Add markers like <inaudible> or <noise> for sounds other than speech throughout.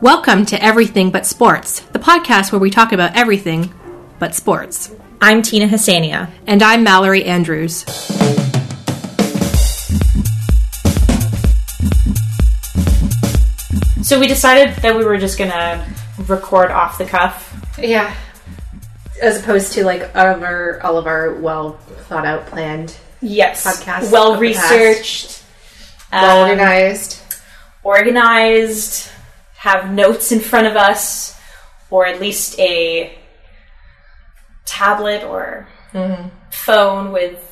Welcome to Everything But Sports, the podcast where we talk about everything but sports. I'm Tina Hassania. And I'm Mallory Andrews. So we decided that we were just gonna record off the cuff. Yeah. As opposed to like all of our, all of our well thought out planned Yes, Podcasts well of the past. researched, well um, organized. Organized, have notes in front of us, or at least a tablet or Mm-hmm. phone with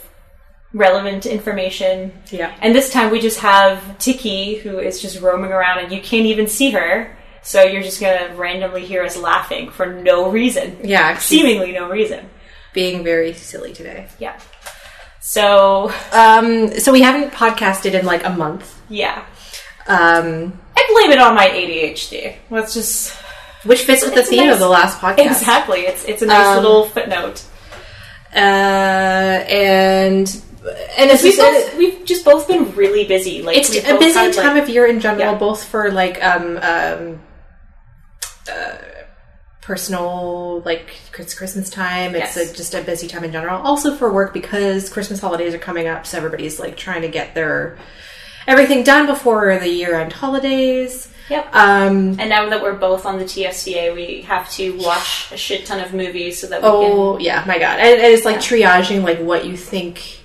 relevant information. Yeah. And this time we just have Tiki, who is just roaming around, and you can't even see her. So you're just gonna randomly hear us laughing for no reason, Yeah, seemingly no reason. being very silly today. Yeah. So Um, so we haven't podcasted in like a month. yeah, Um, I blame it on my ADHD. Let's just which fits with the theme nice- of the last podcast. exactly. It's it's a nice Um, little footnote. Uh, and and as we We've, said, both, we've just both been really busy. Like it's a busy had, like- time of year in general, Yeah. both for like um um uh, personal like it's Christmas time. It's Yes. a, just a busy time in general. Also for work because Christmas holidays are coming up, so everybody's like trying to get their everything done before the year end holidays. Yep. Um, And now that we're both on the TFCA, we have to watch a shit ton of movies so that we oh yeah, my god, and, and it's like triaging like what you think.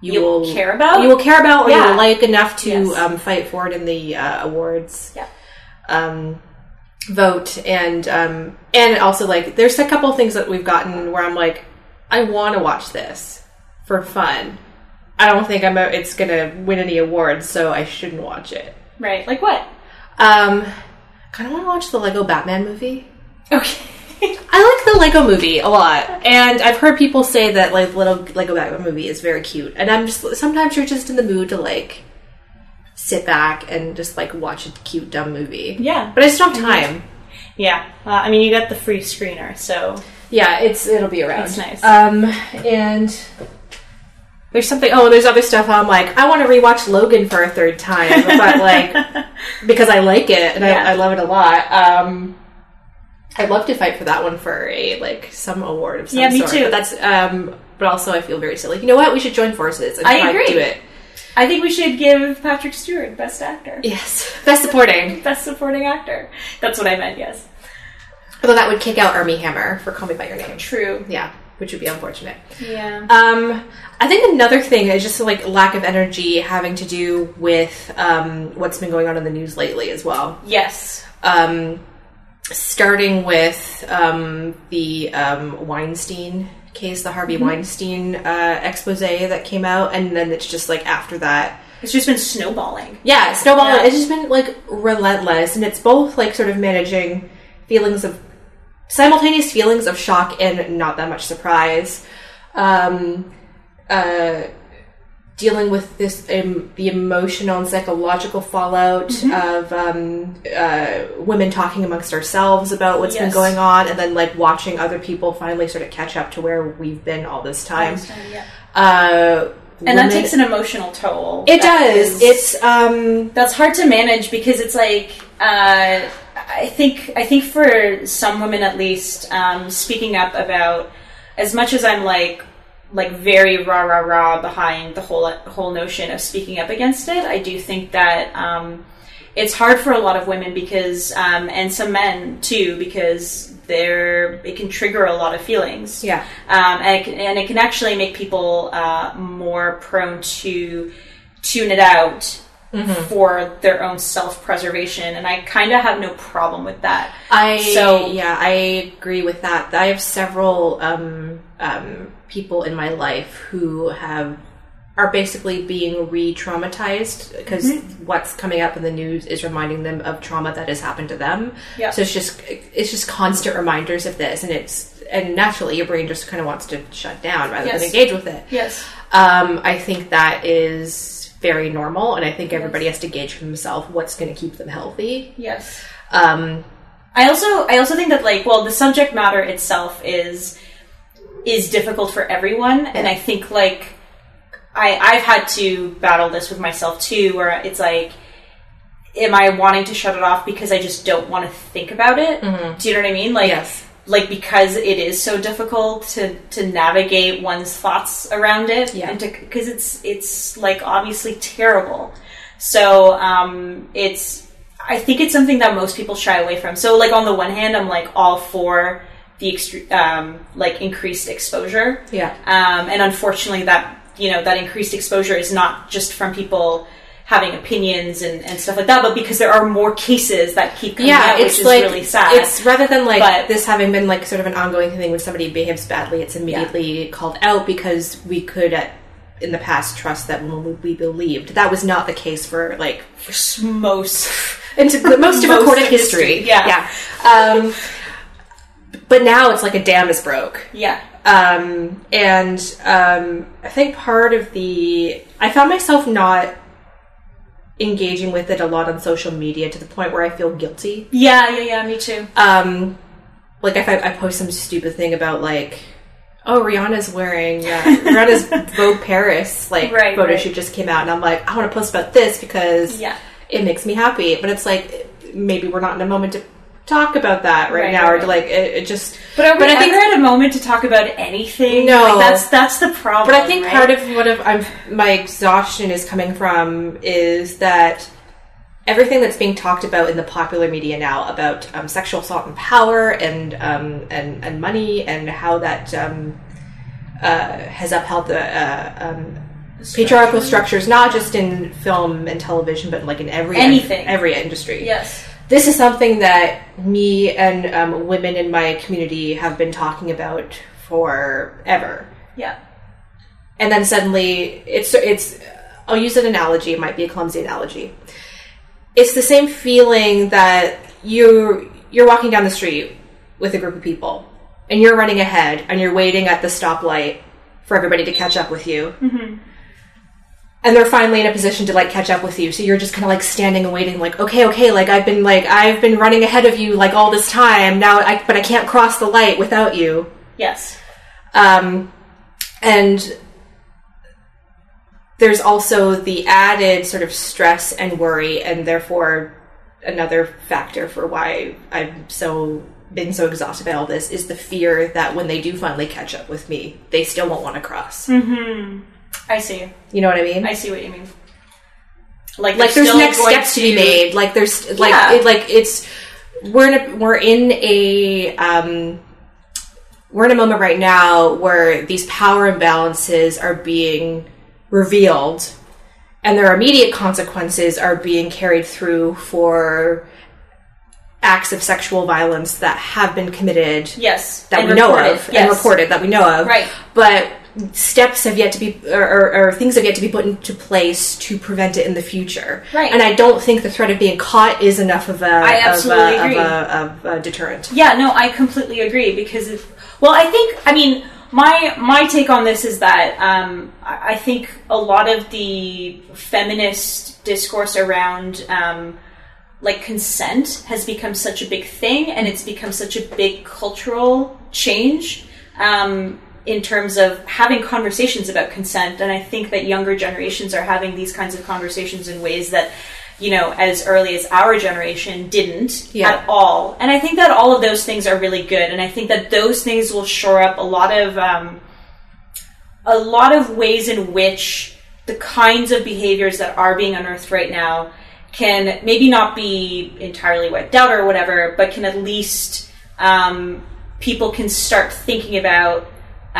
You You'll will care about? You will care about, or you will like enough to Yes. um, fight for it in the uh, awards. can. um, vote and um, and also like there's a couple things that we've gotten where I'm like I want to watch this for fun. I don't think I'm a, it's gonna win any awards, so I shouldn't watch it. Right. Like what? Um, kind of want to watch the Lego Batman movie. Okay. <laughs> I like the Lego movie a lot, and I've heard people say that like little Lego Batman movie is very cute, and I'm just sometimes you're just in the mood to like sit back and just like watch a cute dumb movie. yeah. But I just don't have time. Yeah. Uh, I mean, you got the free screener, so Yeah, it's it'll be around. It's nice. Um, and there's something. Oh, there's other stuff. I'm like, I want to rewatch Logan for a third time, but like <laughs> because I like it and Yeah. I, I love it a lot. Um, I'd love to fight for that one for a like some award of some Yeah, me sort. too. But that's um, but also I feel very silly. You know what? We should join forces and I try agree. to do it. I think we should give Patrick Stewart Best Actor, Yes, best supporting. <laughs> Best Supporting Actor. That's what I meant. Yes. Although that would kick out Armie Hammer for Call Me by Your Name. True. Yeah, which would be unfortunate. Yeah. Um, I think another thing is just like lack of energy having to do with um, what's been going on in the news lately as well. yes. Um, starting with um, the um, Weinstein case, the Harvey Weinstein uh, expose that came out, and then it's just like after that. It's just been snowballing. Yeah, snowballing. Yeah. It's just been like relentless, and it's both like sort of managing feelings of simultaneous feelings of shock and not that much surprise. Um, uh, dealing with this um, the emotional and psychological fallout of um, uh, women talking amongst ourselves about what's been going on, and then like watching other people finally sort of catch up to where we've been all this time. Yeah. Uh, And that takes an emotional toll. it does. is- It's um that's hard to manage because it's like uh, I think I think for some women at least, um, speaking up about as much as I'm like like very rah rah rah behind the whole whole notion of speaking up against it, I do think that um, it's hard for a lot of women because um, and some men too because they're it can trigger a lot of feelings yeah. um, and, it can, and it can actually make people uh, more prone to tune it out for their own self-preservation and i kind of have no problem with that I So- yeah, I agree with that. I have several um, um, people in my life who have are basically being re-traumatized because Mm-hmm. what's coming up in the news is reminding them of trauma that has happened to them. Yeah. So it's just it's just constant reminders of this, and it's and naturally your brain just kind of wants to shut down rather Yes. than engage with it. yes Um, I think that is very normal, and I think everybody has to gauge for themselves what's going to keep them healthy. yes Um, I also I also think that like well the subject matter itself is is difficult for everyone and I think like I I've had to battle this with myself too where it's like am I wanting to shut it off because I just don't want to think about it? Do you know what I mean? Like, Yes. Like because it is so difficult to to navigate one's thoughts around it, Yeah. and to because it's it's like obviously terrible. So um, it's I think it's something that most people shy away from. So like on the one hand, I'm like all for the extre- um, like increased exposure. Yeah. Um, and unfortunately, that you know that increased exposure is not just from people having opinions and, and stuff like that, but because there are more cases that keep coming yeah, out, it's which is like really sad. it's rather than like But- this having been like sort of an ongoing thing when somebody behaves badly, it's immediately called out because we could at in the past trust that when we believed that was not the case for like most <laughs> into the most of <laughs> Most recorded history. history, yeah. yeah. Um, but now it's like a dam is broke. yeah Um, and um, I think part of the I found myself not engaging with it a lot on social media to the point where I feel guilty. yeah yeah yeah me too Um, like if I, I post some stupid thing about like, oh Rihanna's wearing uh, <laughs> Rihanna's Vogue Paris like Right, photo right. shoot just came out, and I'm like, I want to post about this because yeah it makes me happy. But it's like maybe we're not in a moment to talk about that right, Right, now, right, or like it, it just. but are we But I think, ever at a moment to talk about anything No. Like, that's that's the problem But I think right? part of what of I'm, my exhaustion is coming from is that everything that's being talked about in the popular media now about um, sexual assault and power and um, and and money and how that um, uh, has upheld the uh, um, patriarchal structures, not just in film and television, but like in every Anything. every industry. yes This is something that me and um, women in my community have been talking about forever yeah and then suddenly it's it's I'll use an analogy. It might be a clumsy analogy. It's the same feeling that you you're walking down the street with a group of people, and you're running ahead, and you're waiting at the stoplight for everybody to catch up with you. And they're finally in a position to like catch up with you, so you're just kind of like standing and waiting, like okay, okay, like I've been like I've been running ahead of you like all this time now, I, but I can't cross the light without you. yes Um, and there's also the added sort of stress and worry, and therefore another factor for why I'm so been so exhausted by all this is the fear that when they do finally catch up with me, they still won't want to cross. I see You know what I mean? I see what you mean like like there's next steps to be made. Like there's like Yeah. it, like it's we're in a we're in a um we're in a moment right now where these power imbalances are being revealed and their immediate consequences are being carried through for acts of sexual violence that have been committed yes that we know reported, of and reported that we know of. Right. But steps have yet to be, or, or, or things have yet to be put into place to prevent it in the future. Right. And I don't think the threat of being caught is enough of a, I of absolutely a, agree. Of, a, of a deterrent. Yeah, no, I completely agree because if well, I think I mean my my take on this is that um, I I think a lot of the feminist discourse around um, like consent has become such a big thing, and it's become such a big cultural change. Um, in terms of having conversations about consent, and I think that younger generations are having these kinds of conversations in ways that, you know, as early as our generation didn't Yeah. at all. And I think that all of those things are really good, and I think that those things will shore up a lot of um, a lot of ways in which the kinds of behaviors that are being unearthed right now can maybe not be entirely wiped out or whatever, but can at least um, people can start thinking about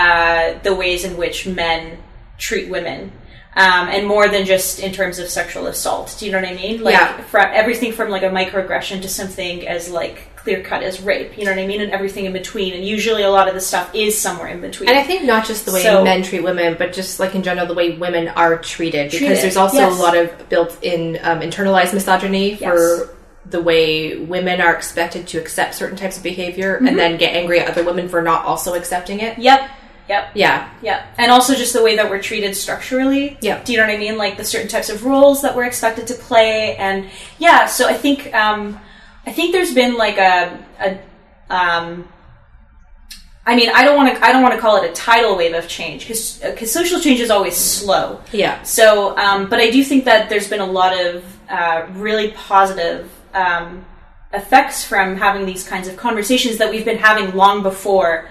uh, the ways in which men treat women. Um, and more than just in terms of sexual assault. Do you know what I mean? Like Yeah. fr- everything from like a microaggression to something as like clear cut as rape. You know what I mean? And everything in between. And usually a lot of the stuff is somewhere in between. And I think not just the way So- men treat women, but just like in general, the way women are treated. Because Treated, there's also yes. a lot of built-in um, internalized misogyny for the way women are expected to accept certain types of behavior, Mm-hmm. and then get angry at other women for not also accepting it. Yep. Yep. Yeah, Yeah. And also just the way that we're treated structurally. Yeah. Do you know what I mean? Like the certain types of roles that we're expected to play. And yeah, so I think, um, I think there's been like a, a, um, I mean, I don't want to. I don't want to call it a tidal wave of change because because social change is always slow. yeah. So, um, but I do think that there's been a lot of uh, really positive um, effects from having these kinds of conversations that we've been having long before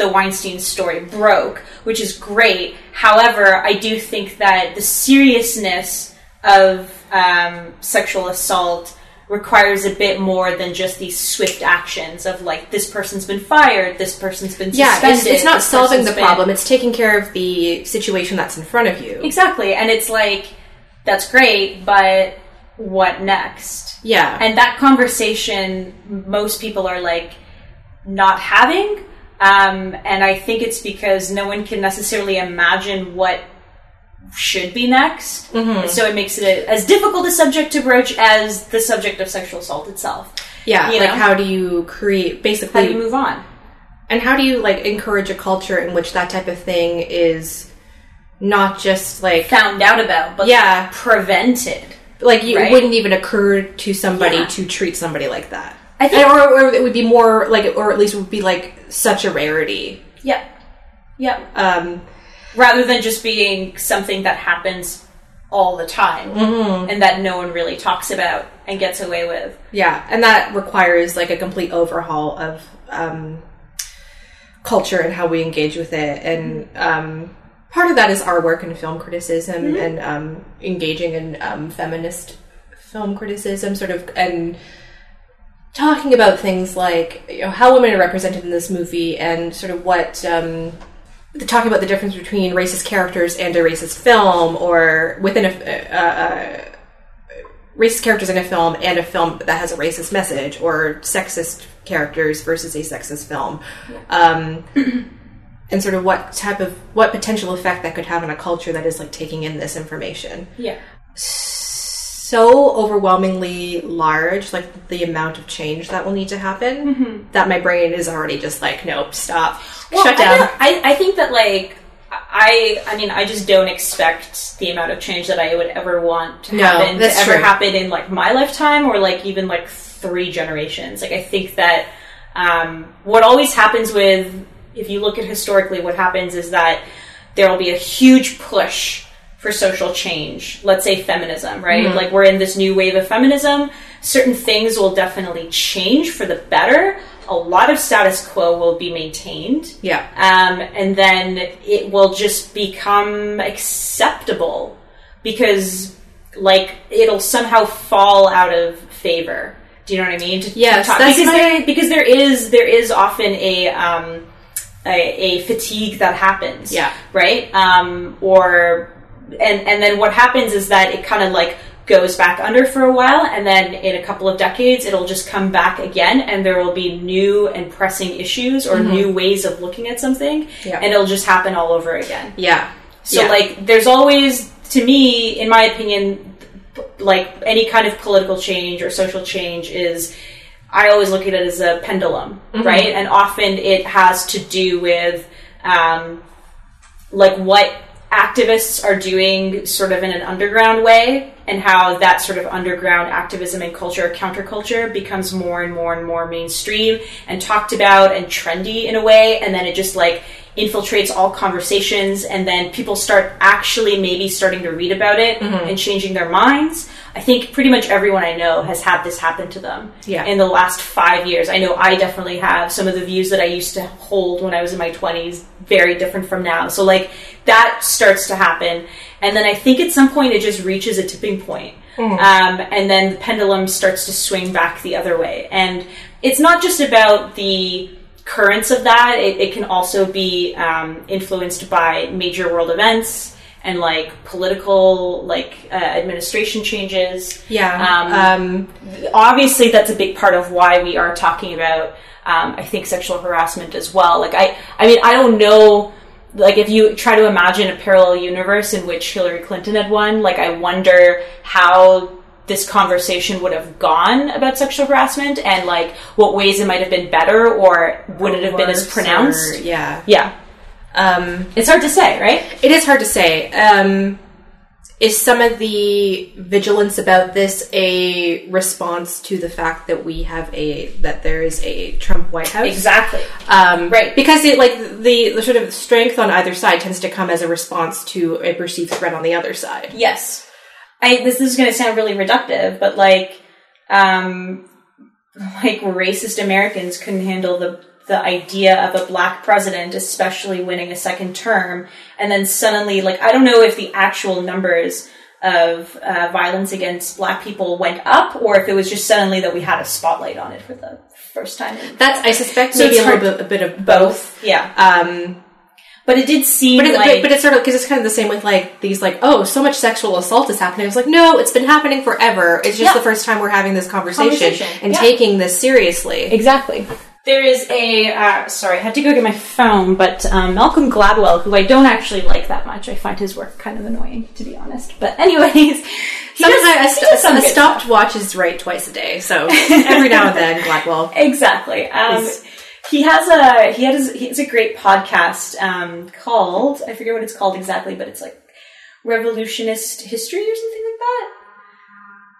the Weinstein story broke, which is great. However, I do think that the seriousness of um, sexual assault requires a bit more than just these swift actions of like this person's been fired, this person's been Yeah, suspended. it's, it's not solving the been- problem. It's taking care of the situation that's in front of you. Exactly, and it's like that's great, but what next? Yeah. And that conversation, most people are like not having. Um, and I think it's because no one can necessarily imagine what should be next. Mm-hmm. So it makes it a, as difficult a subject to broach as the subject of sexual assault itself. yeah, you like know? how do you create basically? How do you move on? and how do you like encourage a culture in which that type of thing is not just like Found out about, but Yeah. prevented. like you, Right? it wouldn't even occur to somebody Yeah. to treat somebody like that. I think- or, or it would be more like, or at least would be like such a rarity. Yep. Yep. Um, rather than just being something that happens all the time Mm-hmm. and that no one really talks about and gets away with. yeah, and that requires like a complete overhaul of um, culture and how we engage with it. And um, part of that is our work in film criticism and um, engaging in um, feminist film criticism, sort of, and talking about things like you know, how women are represented in this movie and sort of what. Um, talking about the difference between racist characters and a racist film, or within a, uh, uh, racist characters in a film and a film that has a racist message, or sexist characters versus a sexist film, um, <clears throat> and sort of what type of what potential effect that could have on a culture that is like taking in this information. Yeah. So overwhelmingly large, like the amount of change that will need to happen, that my brain is already just like, nope, stop, Well, shut down. don't- I, I think that like I I mean I just don't expect the amount of change that I would ever want to No, happen to ever true. happen in like my lifetime or like even like three generations. Like I think that um, what always happens with if you look at historically what happens is that there will be a huge push for social change. Let's say feminism, right? Mm-hmm. Like we're in this new wave of feminism. Certain things will definitely change for the better. A lot of status quo will be maintained. Yeah. Um, and then it will just become acceptable because, like, it'll somehow fall out of favor. Do you know what I mean? To- to Yes, that's because there, because there is there is often a um, a, a fatigue that happens. Yeah. Right. Um, or and and then what happens is that it kind of like goes back under for a while and then in a couple of decades it'll just come back again and there will be new and pressing issues or new ways of looking at something Mm-hmm. Yeah. and it'll just happen all over again Yeah. so Yeah. like there's always to me in my opinion like any kind of political change or social change is I always look at it as a pendulum, Mm-hmm. right? And often it has to do with um, like what activists are doing sort of in an underground way and how that sort of underground activism and culture counterculture becomes more and more and more mainstream and talked about and trendy in a way. And then it just like infiltrates all conversations and then people start actually maybe starting to read about it and changing their minds. I think pretty much everyone i know has had this happen to them Yeah. in the last five years. I know i definitely have. Some of the views that i used to hold when i was in my 20s very different from now. So like that starts to happen. And then i think at some point it just reaches a tipping point. Um, and then the pendulum starts to swing back the other way. And it's not just about the currents of that it, it can also be um, influenced by major world events and like political like uh, administration changes Yeah. Um, Um, obviously that's a big part of why we are talking about um, i think sexual harassment as well like i i mean i don't know like if you try to imagine a parallel universe in which hillary clinton had won like i wonder how this conversation would have gone about sexual harassment and like what ways it might have been better or would it have been as pronounced or- yeah. yeah Um, it's hard to say right It is hard to say. Um, is some of the vigilance about this a response to the fact that we have a that there is a Trump White House? exactly Um, Right. Because it, like the, the sort of strength on either side tends to come as a response to a perceived threat on the other side. yes I this, this is going to sound really reductive, but like, um, like racist Americans couldn't handle the the idea of a black president, especially winning a second term, and then suddenly, like, I don't know if the actual numbers of uh, violence against black people went up, or if it was just suddenly that we had a spotlight on it for the first time. That's I suspect So maybe a little bit, a bit of both, yeah. Um, But it did seem but, it, like but, but it's sort of because it's kind of the same with like these like oh so much sexual assault is happening. It's like no, it's been happening forever. It's just Yeah. the first time we're having this conversation, Conversation, and yeah. taking this seriously. Exactly. There is a uh, sorry, I had to go get my phone, but um, Malcolm Gladwell, who I don't actually like that much, I find his work kind of annoying, to be honest. But anyways, <laughs> he Sometimes does- a, he st- does some a stopped stuff. watch is right twice a day. So <laughs> every now and then, Gladwell. Exactly. Um, Is- he has a he has he has a great podcast um, called I forget what it's called exactly, but it's like Revolutionist History or something like that.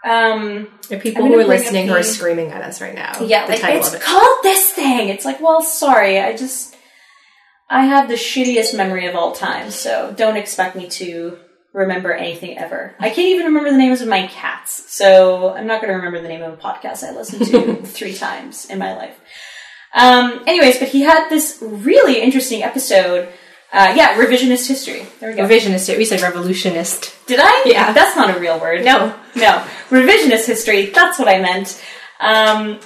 Um, are people who are listening who are screaming at us right now. Yeah, the like title it's it. called this thing. It's like, well, sorry, I just I have the shittiest memory of all time, so don't expect me to remember anything ever. I can't even remember the names of my cats, so I'm not going to remember the name of a podcast I listened to <laughs> three times in my life. Um, anyways, but he had this really interesting episode. Uh, yeah, revisionist history. There we go. Revisionist. We said revolutionist. Did I? Yeah. That's not a real word. No. No. Revisionist history, that's what I meant. Um,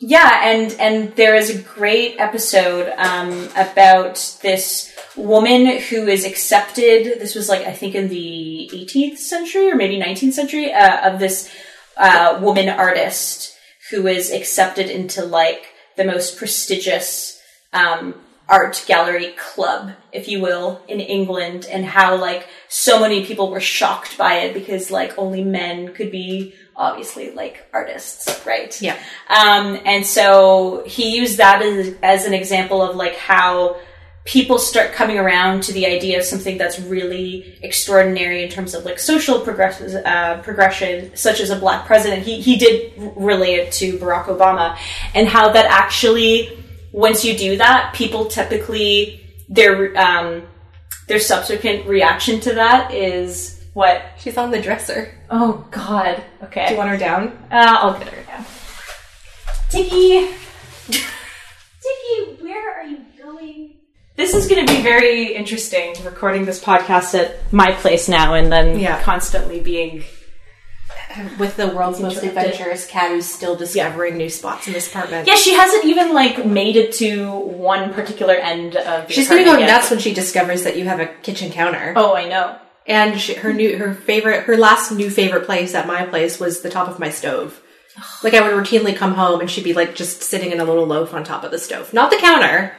yeah, and, and there is a great episode um, about this woman who is accepted. This was like, I think in the 18th century or maybe 19th century, uh, of this uh, woman artist who is accepted into like the most prestigious um, art gallery club, if you will, in England, and how like so many people were shocked by it because like only men could be obviously like artists, right? Yeah. Um, and so he used that as, as an example of like how people start coming around to the idea of something that's really extraordinary in terms of like social progress, uh, progression, such as a black president. He, he did relate it to Barack Obama and how that actually, once you do that, people typically, their, um, their subsequent reaction to that is what? She's on the dresser. Oh God. Okay. Do you want her down? Uh, I'll get her down. Dicky! <laughs> Dicky, where are you going? This is going to be very interesting, recording this podcast at my place now and then Yeah. constantly being. With the world's most adventurous cat who's still discovering new spots in this apartment. Yeah, she hasn't even like made it to one particular end of the She's gonna go yet. nuts when she discovers that you have a kitchen counter. Oh, I know. And she, her new, her favorite, her last new favorite place at my place was the top of my stove. Like I would routinely come home and she'd be like just sitting in a little loaf on top of the stove, not the counter,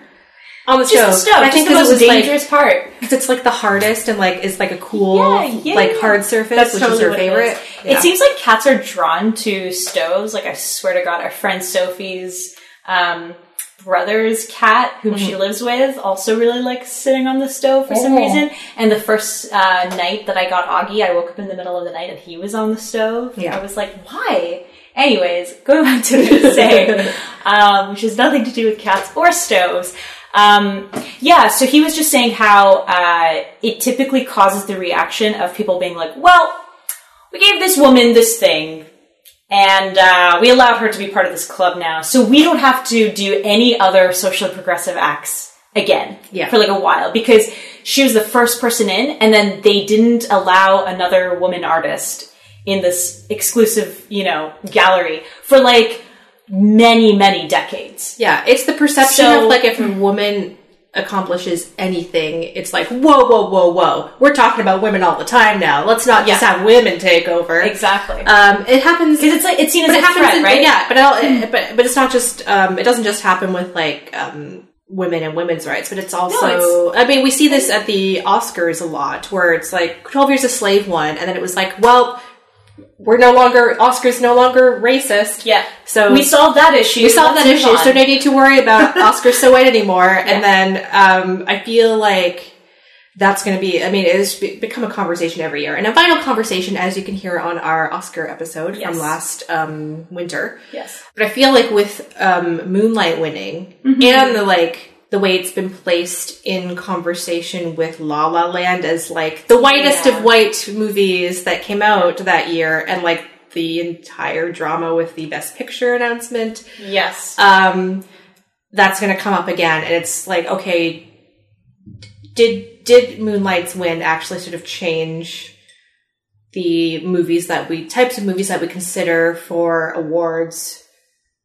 on the Just stove. the stove. I think the most it was like dangerous part. because it's like the hardest and like is like a cool, Yeah, yeah, like hard surface, That's which totally is her it favorite. is. Yeah. It seems like cats are drawn to stoves. Like I swear to God, our friend Sophie's um, brother's cat, whom she Mm-hmm. lives with, also really likes sitting on the stove for some Oh. reason. And the first uh, night that I got Augie, I woke up in the middle of the night and he was on the stove. Yeah. I was like, why? Anyways, going back to what I was saying, <laughs> um, which has nothing to do with cats or stoves. Um, yeah, so he was just saying how uh, it typically causes the reaction of people being like, well, we gave this woman this thing and uh, we allowed her to be part of this club now so we don't have to do any other socially progressive acts again Yeah. for like a while because she was the first person in and then they didn't allow another woman artist in this exclusive you know gallery for like many many decades Yeah, it's the perception So- of like if a woman accomplishes anything, it's like whoa, whoa, whoa, whoa. We're talking about women all the time now. Let's not just have women take over. exactly Um, it happens. because it's like it's seen as a it happens threat in, right. Yeah, but it'll, <clears throat> but but it's not just. Um, it doesn't just happen with like um, women and women's rights, but it's also. I mean, we see this at the Oscars a lot, where it's like Twelve Years a Slave won, and then it was like, well, we're no longer Oscars, no longer racist. yeah So we solved that issue we solved Let's that issue, on. so no need to worry about <laughs> Oscars so white anymore. And then um, I feel like that's going to be. I mean, it's be- become a conversation every year, and a vital conversation, as you can hear on our Oscar episode Yes. from last um, winter. yes But I feel like with um, Moonlight winning Mm-hmm. and the like the way it's been placed in conversation with La La Land as like the whitest Yeah. of white movies that came out that year, and like the entire drama with the Best Picture announcement. Yes. Um, that's going to come up again, and it's like, okay, did did Moonlight's win actually sort of change the movies that we types of movies that we consider for awards?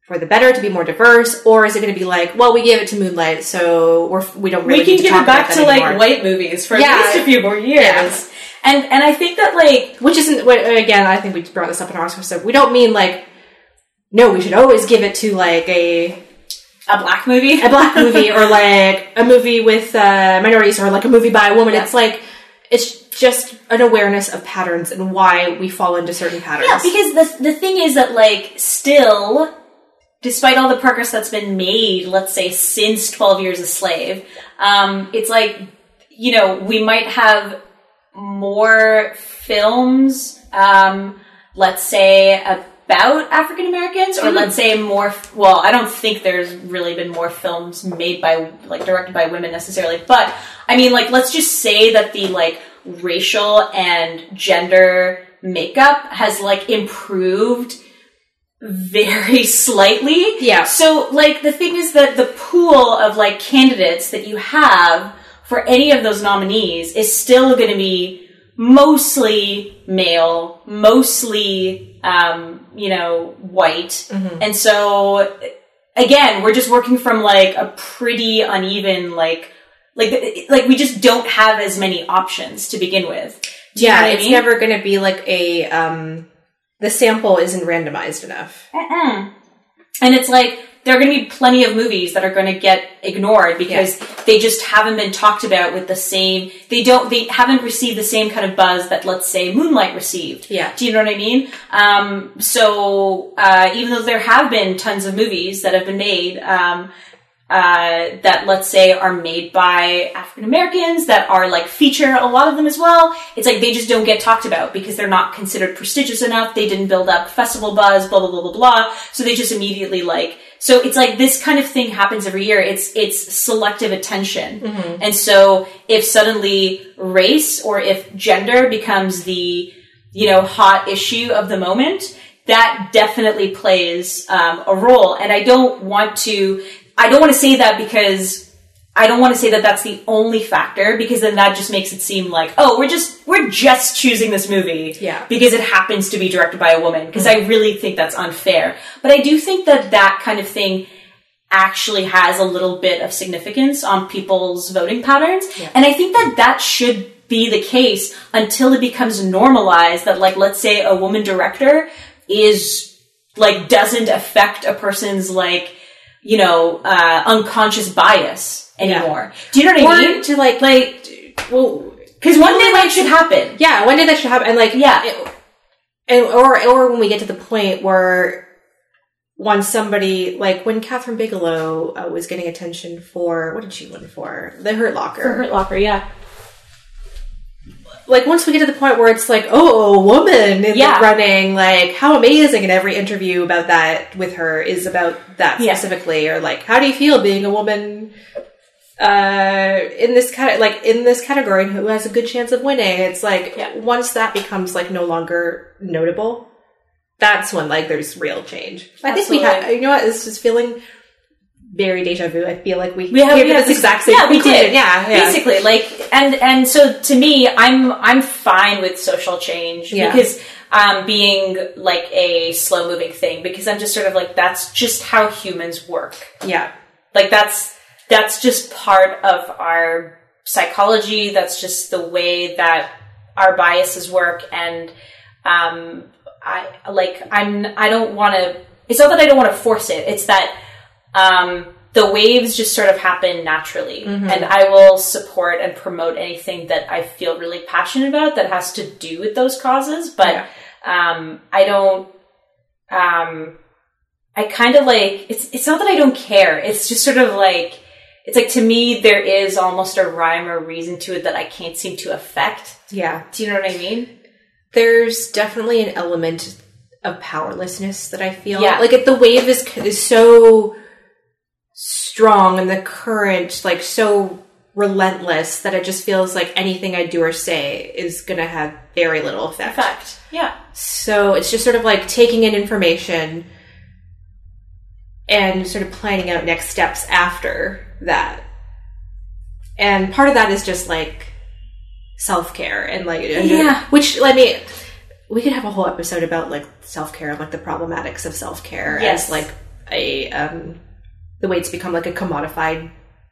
For the better to be more diverse, or is it going to be like, well, we gave it to Moonlight, so we're we don't really we can give it back to like white movies for Yeah. at least a few more years. Yeah. And and I think that like Which isn't what again. I think we brought this up in our Oscar stuff. We don't mean like, no, we should always give it to like a a black movie, a black <laughs> movie or like a movie with uh, minorities or like a movie by a woman. Yeah. It's like it's just an awareness of patterns and why we fall into certain patterns. Yeah, because the the thing is that like still, despite all the progress that's been made, let's say since Twelve Years a Slave, um, it's like you know we might have more films, um, let's say about African Americans, or let's say more. Well, I don't think there's really been more films made by like directed by women necessarily, but I mean, like let's just say that the like racial and gender makeup has like improved very <laughs> slightly. Yeah. So like the thing is that the pool of like candidates that you have for any of those nominees is still going to be mostly male, mostly um, you know white, and so again we're just working from like a pretty uneven like like like we just don't have as many options to begin with. Do you know yeah, it's mean? never going to be like a um, the sample isn't randomized enough. And it's like there are going to be plenty of movies that are going to get ignored because they just haven't been talked about with the same. They don't. They haven't received the same kind of buzz that let's say Moonlight received. Yeah. Do you know what I mean? Um, so uh, even though there have been tons of movies that have been made. Um, uh, that let's say are made by African Americans that are like feature a lot of them as well. It's like they just don't get talked about because they're not considered prestigious enough. They didn't build up festival buzz, blah blah blah blah blah. So they just immediately like. So it's like this kind of thing happens every year. It's it's selective attention, and so if suddenly race or if gender becomes the you know hot issue of the moment, that definitely plays um, a role. And I don't want to. I don't want to say that because I don't want to say that that's the only factor because then that just makes it seem like oh we're just we're just choosing this movie Yeah. because it happens to be directed by a woman because I mm-hmm. really think that's unfair. But I do think that that kind of thing actually has a little bit of significance on people's voting patterns. And I think that that should be the case until it becomes normalized that like let's say a woman director is like doesn't affect a person's like you know uh unconscious bias anymore. Do you know what I Or mean? to like Like well, cuz one day that should happen. yeah, one day that should happen? And like Yeah. it- and or or when we get to the point where once somebody like when Kathryn Bigelow uh, was getting attention for what did she win for the Hurt Locker? For Hurt Locker, yeah. Like once we get to the point where it's like, oh, a woman in Yeah. the running, like how amazing! And every interview about that with her is about that Yeah. specifically, or like, how do you feel being a woman uh, in this cat like in this category and who has a good chance of winning? It's like Yeah. once that becomes like no longer notable, that's when like there's real change. I think we have. You know what? This is feeling very deja vu. I feel like we we have, we have this exact same yeah we did Yeah, yeah. basically like and and so to me i'm i'm fine with social change Yeah. because um being like a slow moving thing because i'm just sort of like that's just how humans work yeah. like that's that's just part of our psychology that's just the way that our biases work and um i like i'm i don't want to it's not that i don't want to force it it's that um the waves just sort of happen naturally and i will support and promote anything that i feel really passionate about that has to do with those causes but Yeah. um i don't um I kind of like it's it's not that I don't care. It's just sort of like it's like to me there is almost a rhyme or reason to it that I can't seem to affect. Yeah. Do you know what I mean? there's definitely an element of powerlessness that I feel. Yeah. Like if the wave is is so strong and the current like so relentless that it just feels like anything I do or say is going to have very little effect. Fact. Yeah. So it's just sort of like taking in information and sort of planning out next steps after that. And part of that is just like self care and like, and- Yeah. which let me, we could have a whole episode about like self care and like the problematics of self care Yes. as like a, um, the way it's become like a commodified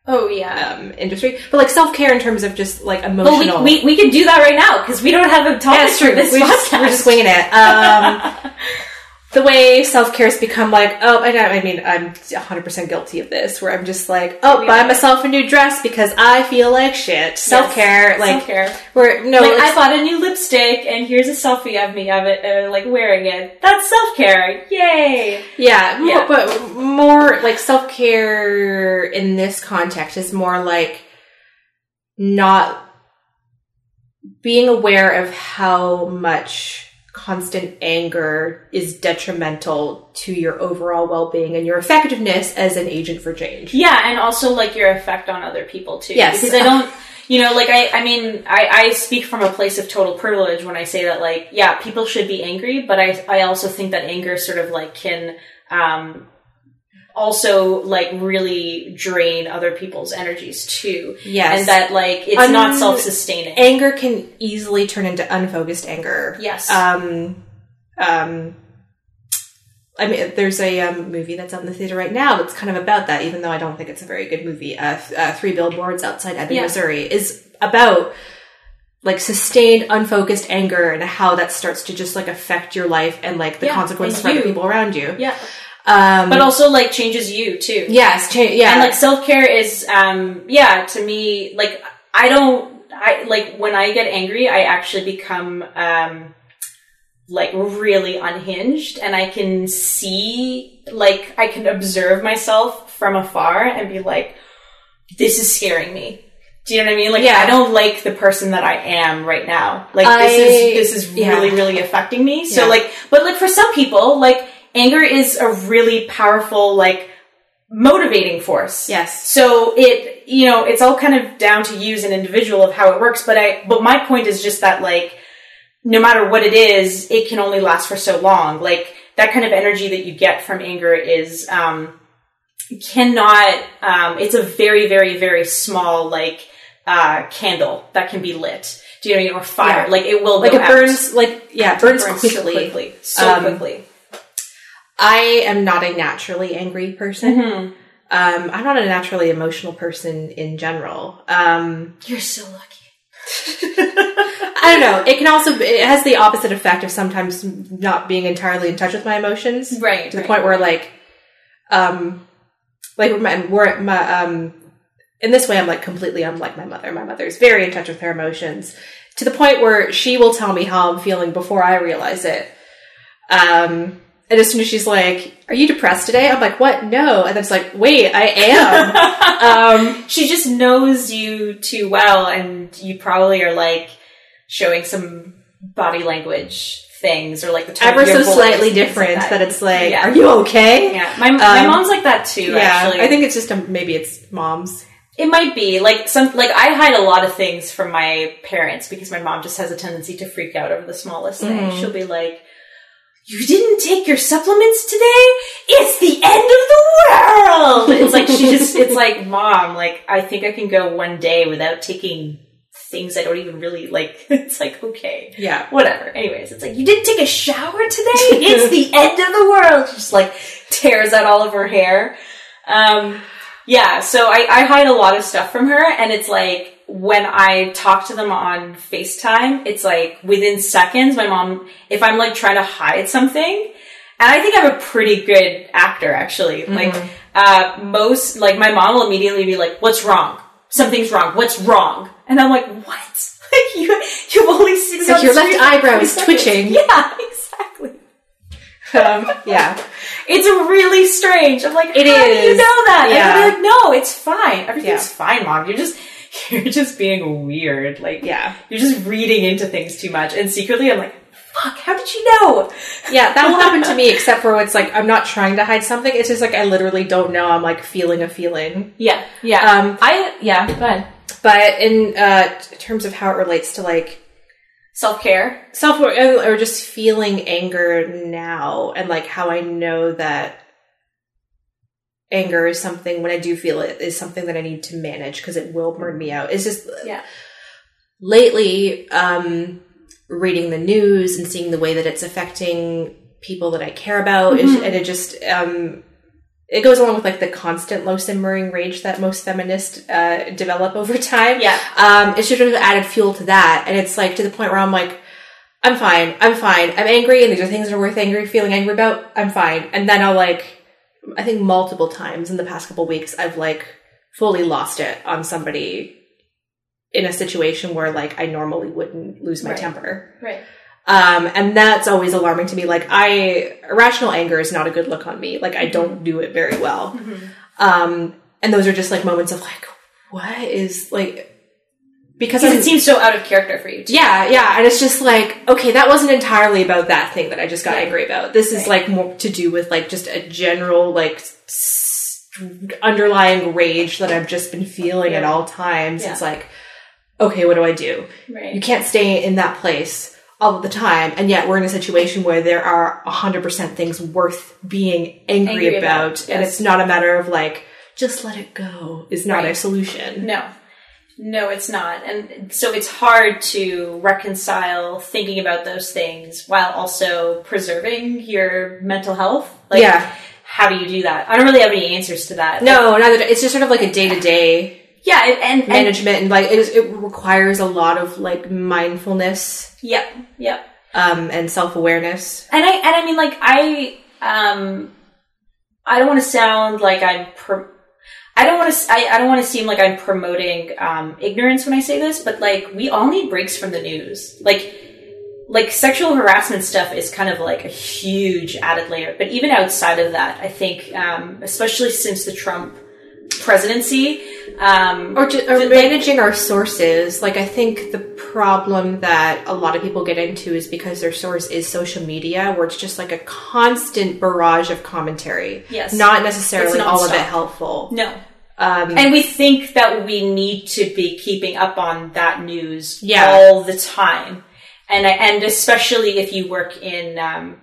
Oh yeah. um, industry, but like self care in terms of just like Well, emotional. we, we, we can do that right now because we don't have a topic Yeah, it's for true. this we podcast. just, we're just winging it. Um, <laughs> the way self care has become like, oh, I, I mean, I'm 100% guilty of this, where I'm just like, oh, We buy myself a new dress because I feel like shit. Self care, like, self-care. where, no, like I bought a new lipstick and here's a selfie of me of it, uh, like wearing it. That's self care. Yay! yeah, more, Yeah. but more like self care in this context is more like not being aware of how much constant anger is detrimental to your overall well-being and your effectiveness as an agent for change. Yeah, and also like your effect on other people too. Yes. because I don't. You know, like I, I mean, I, I speak from a place of total privilege when I say that, like, yeah, people should be angry, but I, I also think that anger sort of like can, um, also like really drain other people's energies too. Yes. And that like it's Un- not self-sustaining. anger can easily turn into unfocused anger. Yes. Um, um, I mean, there's a um, movie that's out in the theater right now that's kind of about that, even though I don't think it's a very good movie. Uh, uh, Three Billboards Outside Ebbing, Yeah. Missouri is about like sustained, unfocused anger and how that starts to just like affect your life and like the Yeah, consequences for other people around you. yeah. Um, But also like changes you too. yes, cha- yeah, and like self-care is um yeah to me like i don't i like when i get angry i actually become um like really unhinged and i can see like i can observe myself from afar and be like this is scaring me do you know what I mean? Like, Yeah. I don't like the person that I am right now. Like, I- this is this is yeah. really, really affecting me. So, Yeah. like, but like for some people, like, anger is a really powerful, like, motivating force. yes, So it, you know, it's all kind of down to you as an individual of how it works. But I, but my point is just that like, no matter what it is, it can only last for so long. Like that kind of energy that you get from anger is, um, cannot, um, it's a very, very, very small, like, uh, candle that can be lit. Do you know what I mean? Or fire. Yeah. Like it will like it out. burns, like yeah, it burns, Burns quickly. so quickly. So Um, quickly. I am not a naturally angry person. Mhm. Um, I'm not a naturally emotional person in general. Um, You're so lucky. <laughs> I don't know. It can also it has the opposite effect of sometimes not being entirely in touch with my emotions Right. to the point where like, um, like my, where my um, in this way I'm like completely unlike my mother. My mother's very in touch with her emotions to the point where she will tell me how I'm feeling before I realize it. Um, and as soon as she's like, "Are you depressed today?" I'm like, "What? No." And then it's like, "Wait, I am." <laughs> um, she just knows you too well and you probably are like showing some body language things or like the tone ever of your so slightly different like that. it's like, Yeah. "Are you okay?" yeah my, my Um, mom's like that too Yeah, actually I think it's just a, maybe it's moms. it might be like some like i hide a lot of things from my parents because my mom just has a tendency to freak out over the smallest thing Mhm. she'll be like you didn't take your supplements today? It's the end of the world! It's like, she just, it's like, mom, like, I think I can go one day without taking things I don't even really like. <laughs> It's like, okay, Yeah. whatever. Anyways, it's like, you didn't take a shower today? It's the <laughs> end of the world! She just like tears out all of her hair. Um, yeah, so I, I hide a lot of stuff from her, and it's like, when I talk to them on FaceTime, it's like within seconds, my mom, if I'm like trying to hide something, and I think I'm a pretty good actor actually. Like, uh, most, like my mom will immediately be like, what's wrong? Something's wrong. What's wrong? And I'm like, what? <laughs> Like you, you've only seen It's like your left eyebrow is twitching. <laughs> Yeah, exactly. Um, yeah. It's really strange. I'm like, It how do you know that? Yeah. And I'm like, no, it's fine. Everything's Yeah. fine, mom. You're just, <laughs> you're just being weird. Like, Yeah. you're just reading into things too much. And secretly, I'm like, fuck, how did you know? Yeah, that will happen to me, except for it's like I'm not trying to hide something. It's just like I literally don't know. I'm like feeling a feeling. Yeah, yeah. Um, I yeah, go ahead. but in uh, terms of how it relates to like Self care. self or just feeling anger now, and like how I know that anger is something when I do feel it is something that I need to manage because it will burn me out. It's just Yeah. lately um reading the news and seeing the way that it's affecting people that I care about Mm-hmm. and it just um it goes along with like the constant low simmering rage that most feminists uh, develop <laughs> over time. Yeah. Um, it's just sort of added fuel to that, and it's like to the point where I'm like, I'm fine, I'm fine, I'm angry, and these are things that are worth angry, feeling angry about. I'm fine, and then I'll like, I think multiple times in the past couple weeks, I've like fully lost it on somebody in a situation where like I normally wouldn't lose my Right. temper. Right. Um, and that's always alarming to me. Like I, irrational anger is not a good look on me. Like I don't do it very well. Um, and those are just like moments of like, what is like, because it seems so out of character for you. Too. yeah, yeah, and it's just like, okay, that wasn't entirely about that thing that I just got Right. angry about. This is Right. like more to do with like just a general like s- underlying rage that I've just been feeling at all times. Yeah. It's like, okay, what do I do? You can't stay in that place all the time, and yet we're in a situation where there are hundred percent things worth being angry, Angry about, about, and it's not a matter of like just let it go. Is not a solution. No. No, it's not. And so it's hard to reconcile thinking about those things while also preserving your mental health. Like, Yeah. how do you do that? I don't really have any answers to that. No, neither. It's just sort of like a day to day Yeah, and, and, management, and like it, is, it requires a lot of like mindfulness yep, yep. um, and self awareness. And I and I mean like I um I don't want to sound like I'm pro- I don't want to I, I don't want to seem like I'm promoting um ignorance when I say this, but like we all need breaks from the news. Like like sexual harassment stuff is kind of like a huge added layer, but even outside of that, I think um especially since the Trump presidency um Or, ju- or managing our sources. Like, I think the problem that a lot of people get into is because their source is social media, where it's just like a constant barrage of commentary. Yes. Not necessarily all of it helpful. no. Um, And we think that we need to be keeping up on that news Yeah. all the time, and I, and especially if you work in um,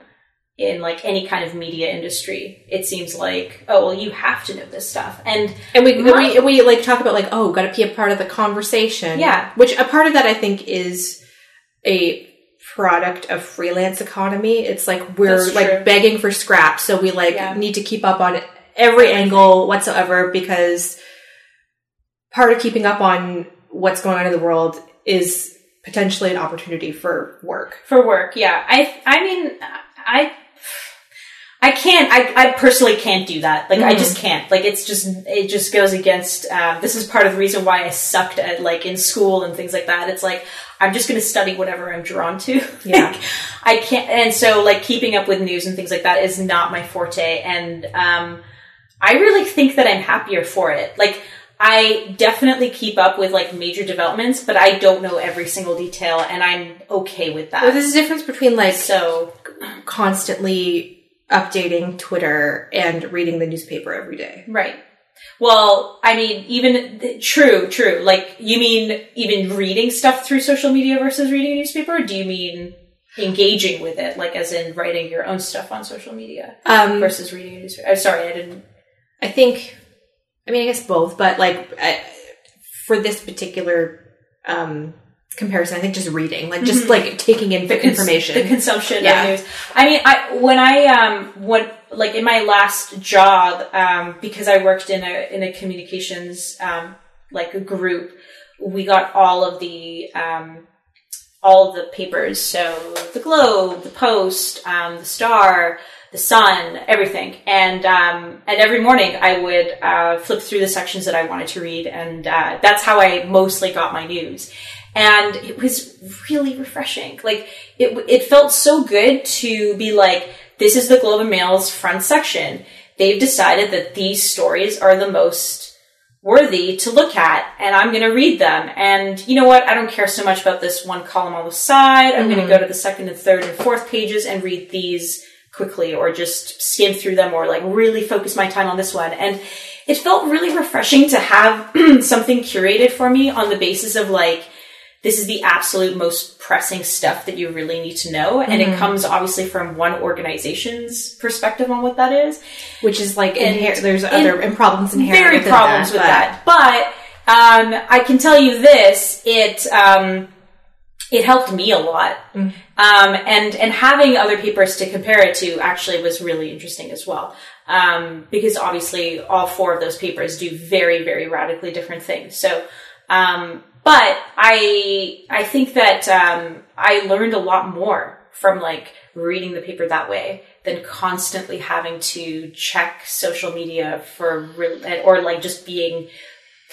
in like any kind of media industry, it seems like oh well, you have to know this stuff, and And we, My- we we like talk about like oh, got to be a part of the conversation. Yeah. which a part of that I think is a product of freelance economy. It's like we're like begging for scraps, so we like Yeah. need to keep up on every angle whatsoever because part of keeping up on what's going on in the world is potentially an opportunity for work. for work, yeah, I I mean I. I can't. I, I personally can't do that. Like I Mhm. just can't. Like it's just it just goes against. Um, this is part of the reason why I sucked at like in school and things like that. It's like I'm just going to study whatever I'm drawn to. <laughs> Yeah. Like, I can't. And so like keeping up with news and things like that is not my forte. And um, I really think that I'm happier for it. Like I definitely keep up with like major developments, but I don't know every single detail, and I'm okay with that. Well, there's a difference between like so constantly updating Twitter and reading the newspaper every day. Right. Well, I mean, even true, true. Like, you mean even reading stuff through social media versus reading a newspaper? Or do you mean engaging with it, like as in writing your own stuff on social media Um, versus reading a newspaper? I'm sorry, I didn't. I think, I mean, I guess both, but like I, for this particular um, comparison, I think just reading, like just like taking in cons- information. the consumption Yeah. of news. I mean, I when I um when like in my last job, um, because I worked in a in a communications um like a group, we got all of the um all of the papers. So the Globe, the Post, um, the Star, the Sun, everything. And um, and every morning I would uh, flip through the sections that I wanted to read, and uh, that's how I mostly got my news. And it was really refreshing. Like it, it felt so good to be like, this is the Globe and Mail's front section. They've decided that these stories are the most worthy to look at and I'm going to read them. And you know what? I don't care so much about this one column on the side. I'm going to go mm-hmm. to the second and third and fourth pages and read these quickly or just skim through them or like really focus my time on this one. And it felt really refreshing to have <clears throat> something curated for me on the basis of like, this is the absolute most pressing stuff that you really need to know. And it comes obviously from one organization's perspective on what that is. which is like And- inher- there's and other and problems inherent very problems that, with that. But um, I can tell you this: it um, it helped me a lot, Mm. um, and and having other papers to compare it to actually was really interesting as well. Um, because obviously, all four of those papers do very, very radically different things. So, um, but I I think that um, I learned a lot more from like reading the paper that way than constantly having to check social media for real or like just being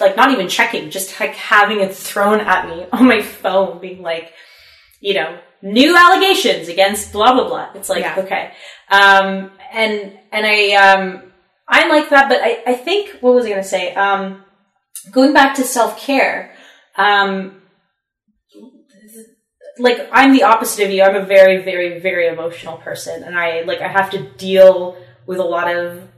like not even checking, just like having it thrown at me <laughs> on my phone, being like, you know, new allegations against blah blah blah. It's like Yeah. okay, um, and and I um, I like that, but I I think what was I going to say? Um, going back to self care, um, like I'm the opposite of you. I'm a very very very emotional person, and I like I have to deal with a lot of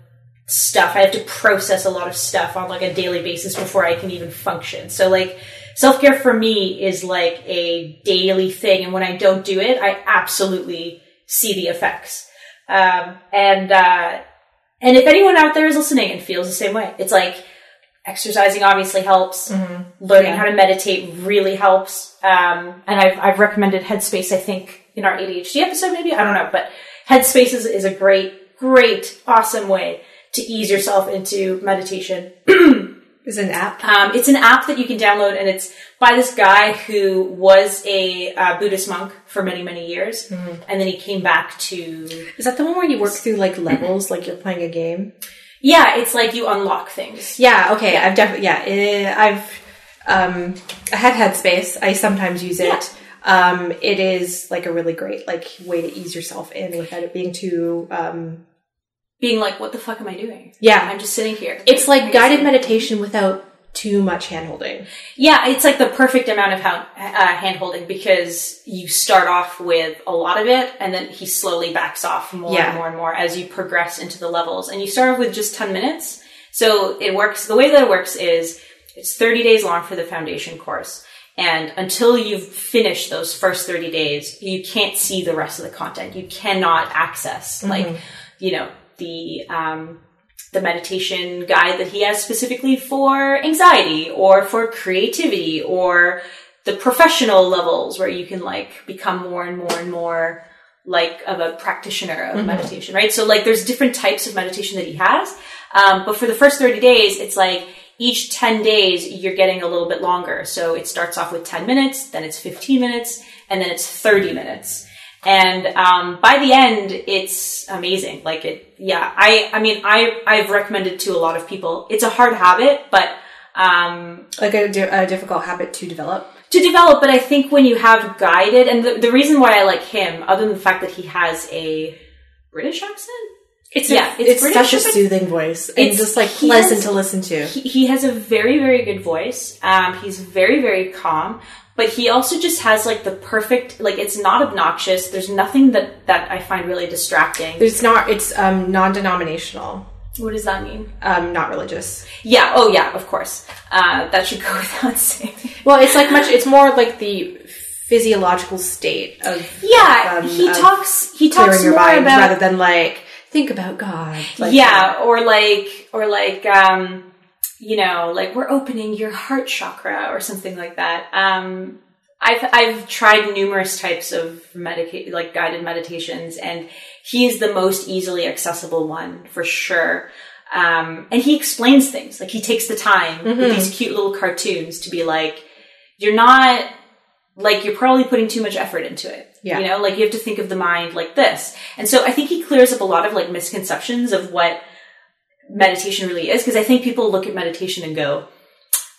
stuff. I have to process a lot of stuff on like a daily basis before I can even function. So like self care for me is like a daily thing, and when I don't do it, I absolutely see the effects. Um, and uh, and if anyone out there is listening and feels the same way, it's like exercising obviously helps. Learning Yeah. how to meditate really helps. Um, and I've I've recommended Headspace. I think in our ADHD episode, maybe I don't know, but Headspace is, is a great, great, awesome way to ease yourself into meditation. <clears throat> is an app. Um, it's an app that you can download, and it's by this guy who was a uh, Buddhist monk for many, many years, and then he came back to. Is that the one where you work through like levels, like you're playing a game? Yeah, it's like you unlock things. Yeah. Okay. I've definitely yeah. eh, I've um I have Headspace. I sometimes use it. Um, it is like a really great like way to ease yourself in without it being too um Being like, what the fuck am I doing? yeah. I'm just sitting here. It's like guided meditation without too much handholding. Yeah, it's like the perfect amount of uh, hand holding because you start off with a lot of it and then he slowly backs off more Yeah. and more and more as you progress into the levels. And you start off with just 10 minutes. So it works, the way that it works is it's 30 days long for the foundation course. And until you've finished those first 30 days, you can't see the rest of the content. You cannot access like, you know, the, um, the meditation guide that he has specifically for anxiety or for creativity or the professional levels where you can like become more and more and more like of a practitioner of meditation, right? So like there's different types of meditation that he has. Um, but for the first 30 days, it's like each 10 days you're getting a little bit longer. So it starts off with 10 minutes, then it's 15 minutes, and then it's 30 minutes. And um, by the end, it's amazing. Like it, yeah. I, I mean, I, I've recommended to a lot of people. It's a hard habit, but um, Like a, di- a difficult habit to develop. to develop. But I think when you have guided, and the, the reason why I like him, other than the fact that he has a British accent, It's Yeah, it's, it's British, such a soothing voice and it's- just like pleasant has- to listen to. he, he has a very very good voice um, he's very very calm but he also just has like the perfect like it's not obnoxious there's nothing that that i find really distracting It's not. It's um, non-denominational, what does that mean um, not religious. yeah oh yeah of course uh, that should go <laughs> without saying Well, it's like much. It's more like the physiological state of yeah um, he of talks he clearing talks your more mind about rather than like think about God. Like, yeah or like or like um you know like we're opening your heart chakra or something like that um i've i've tried numerous types of medica- like guided meditations and he is the most easily accessible one for sure um and he explains things like he takes the time with these cute little cartoons to be like you're not like you're probably putting too much effort into it. Yeah. You know, like you have to think of the mind like this. And so I think he clears up a lot of like misconceptions of what meditation really is. Cause I think people look at meditation and go,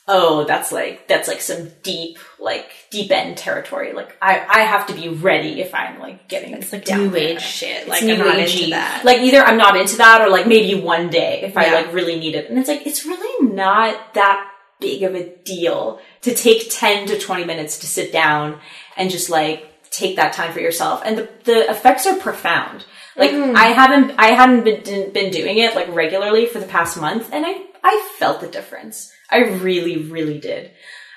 Oh, that's like, that's like some deep, like deep end territory. Like I, I have to be ready if I'm like getting It's like down new age shit. Like new I'm not into that. Like either I'm not into that or like maybe one day if I like really need it. And it's like, it's really not that big of a deal to take 10 to 20 minutes to sit down and just like take that time for yourself. And the, the effects are profound. Like I haven't, I hadn't been, been doing it like regularly for the past month and I, I felt the difference. I really, really did.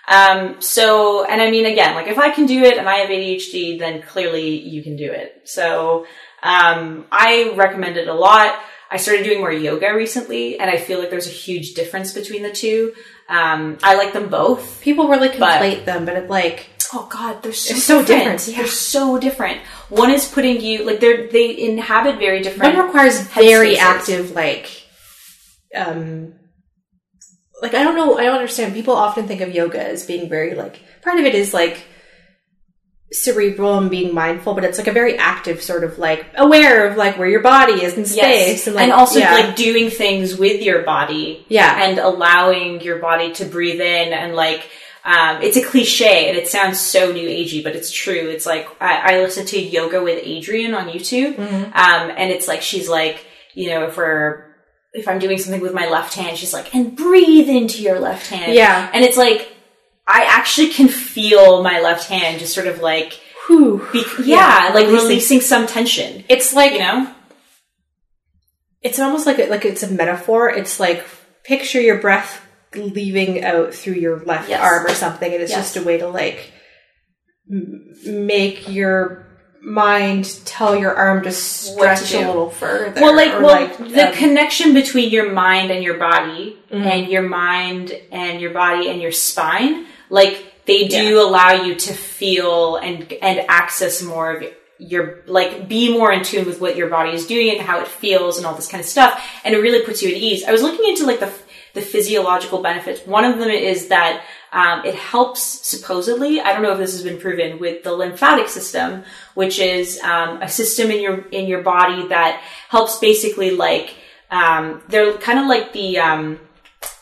Um, so, and I mean, again, like if I can do it and I have ADHD, then clearly you can do it. So, um, I recommend it a lot. I started doing more yoga recently and I feel like there's a huge difference between the two. Um, I like them both. People really But- them, but it's like Oh God, they're so so different. different, yeah. They're so different. One is putting you like they're they inhabit very different. one requires very headspaces. active, like, um, like I don't know, I don't understand. People often think of yoga as being very like part of it is like cerebral and being mindful, but it's like a very active sort of like aware of like where your body is in space Yes. and, and, also yeah. like doing things with your body yeah, and allowing your body to breathe in and like um, it's a cliche and it sounds so new agey, but it's true. It's like I, I listen to yoga with Adriene on YouTube, Mm-hmm. um, and it's like she's like, you know, if we're if I'm doing something with my left hand, she's like, and breathe into your left hand. Yeah. and it's like I actually can feel my left hand just sort of like, Whew. be- yeah, like releasing. releasing some tension. It's like You know, it's almost like a, like it's a metaphor. It's like picture your breath leaving out through your left Yes. arm or something, and it's Yes. just a way to like m- make your mind tell your arm to stretch do. a little further. well like or, well the um, connection between your mind and your body Mhm. and your mind and your body and your spine like they do allow you to feel and and access more of your like be more in tune with what your body is doing and how it feels and all this kind of stuff and it really puts you at ease i was looking into like the the physiological benefits. One of them is that um, it helps supposedly i don't know if this has been proven with the lymphatic system which is um, a system in your in your body that helps basically like um, they're kind of like the um,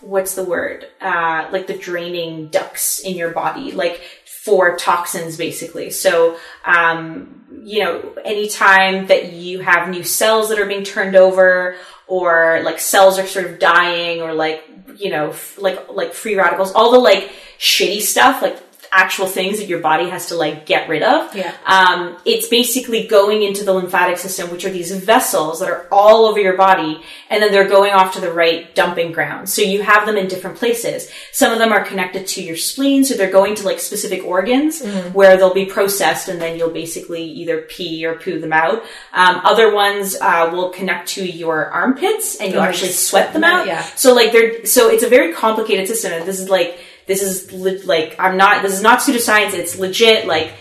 what's the word? Uh, like the draining ducts in your body like for toxins basically. So um, you know anytime that you have new cells that are being turned over or like cells are sort of dying or like you know f- like like free radicals all the like shitty stuff like actual things that your body has to like get rid of Yeah. um, it's basically going into the lymphatic system, which are these vessels that are all over your body, and then they're going off to the right dumping ground. So you have them in different places. Some of them are connected to your spleen, so they're going to like specific organs where they'll be processed, and then you'll basically either pee or poo them out. Um, other ones uh, will connect to your armpits, and you'll actually sweat them out, out. yeah. So like they're so it's a very complicated system, and this is like this is le- like I'm not this is not pseudoscience. It's legit. Like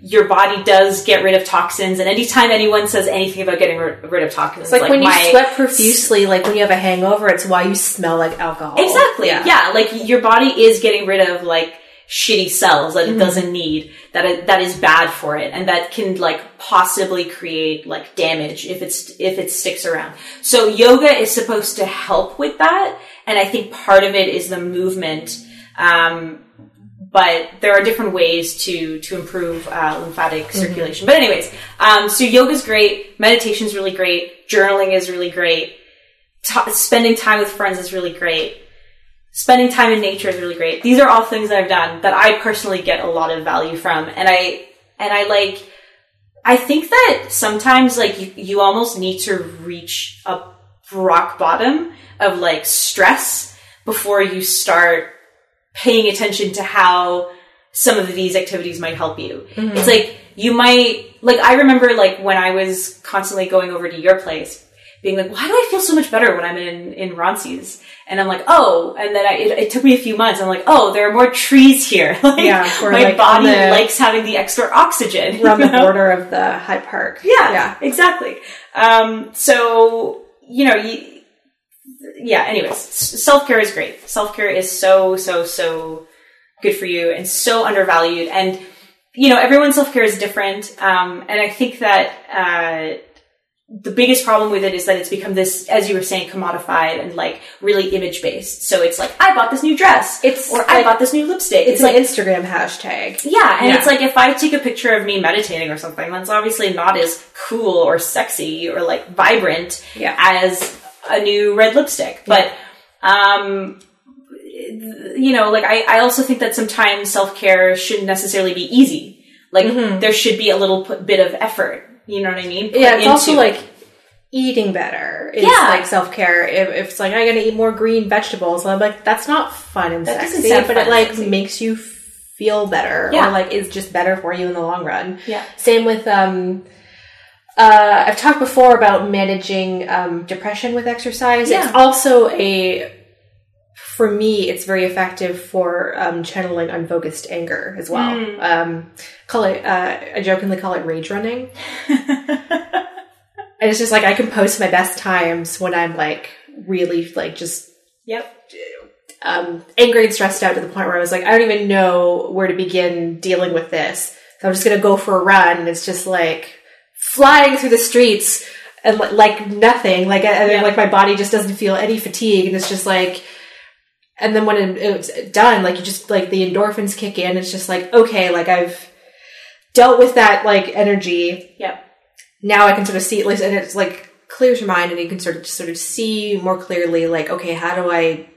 your body does get rid of toxins, and anytime anyone says anything about getting ri- rid of toxins, It's like, when my- you sweat profusely, like when you have a hangover, it's why you smell like alcohol. Exactly. Yeah. Like your body is getting rid of like shitty cells that it mm-hmm. doesn't need that it, that is bad for it and that can like possibly create like damage if it's if it sticks around. So yoga is supposed to help with that and I think part of it is the movement um but there are different ways to to improve uh, lymphatic circulation. But anyways, um, so yoga's great, meditation's really great, journaling is really great, Ta spending time with friends is really great, spending time in nature is really great. These are all things that I've done that I personally get a lot of value from, and I and I like. I think that sometimes like you, you almost need to reach a rock bottom of like stress before you start paying attention to how some of these activities might help you. It's like you might like I remember like when I was constantly going over to your place being like, why do I feel so much better when I'm in in Ronces? And I'm like, oh, and then I, it, it took me a few months. I'm like, oh, there are more trees here. <laughs> like, Yeah, my like body the- likes having the extra oxygen. We're on the know? border of the High Park. Yeah, Yeah. exactly. Um, so you know, you, yeah. Anyways, self care is great. Self care is so so so good for you and so undervalued. And you know, everyone's self care is different. Um, and I think that uh, the biggest problem with it is that it's become this, as you were saying, commodified and like really image based. So it's like, I bought this new dress, It's or I bought this new lipstick. It's, It's, like an Instagram hashtag. yeah, and Yeah. it's like if I take a picture of me meditating or something, that's obviously not as cool or sexy or like vibrant Yeah. as a new red lipstick. But um you know, like I, I also think that sometimes self care shouldn't necessarily be easy. Like there should be a little p- bit of effort. You know what I mean? Put yeah, it's also like eating better. Is Yeah. like self care. If, if it's like I'm gonna eat more green vegetables, I'm like that's not fun and That sexy, but it like sexy. makes you feel better, Yeah. or like is just better for you in the long run. Yeah. Same with um. Uh, I've talked before about managing um, depression with exercise. Yeah. It's also a, for me, it's very effective for um, channeling unfocused anger as well. Hmm. Um, call it, uh, I jokingly call it rage running. <laughs> And it's just like I can post my best times when I'm like really like just Yep. um, angry and stressed out to the point where I was like, I don't even know where to begin dealing with this. So I'm just gonna go for a run. And it's just like flying through the streets and li- like nothing. Like and then, Yeah. like my body just doesn't feel any fatigue, and it's just like. And then when it, it's done, like you just like the endorphins kick in. It's just like okay, like I've dealt with that like energy Yep. now I can sort of see at least, and it's like clears your mind, and you can sort of sort of see more clearly, like, okay, how do I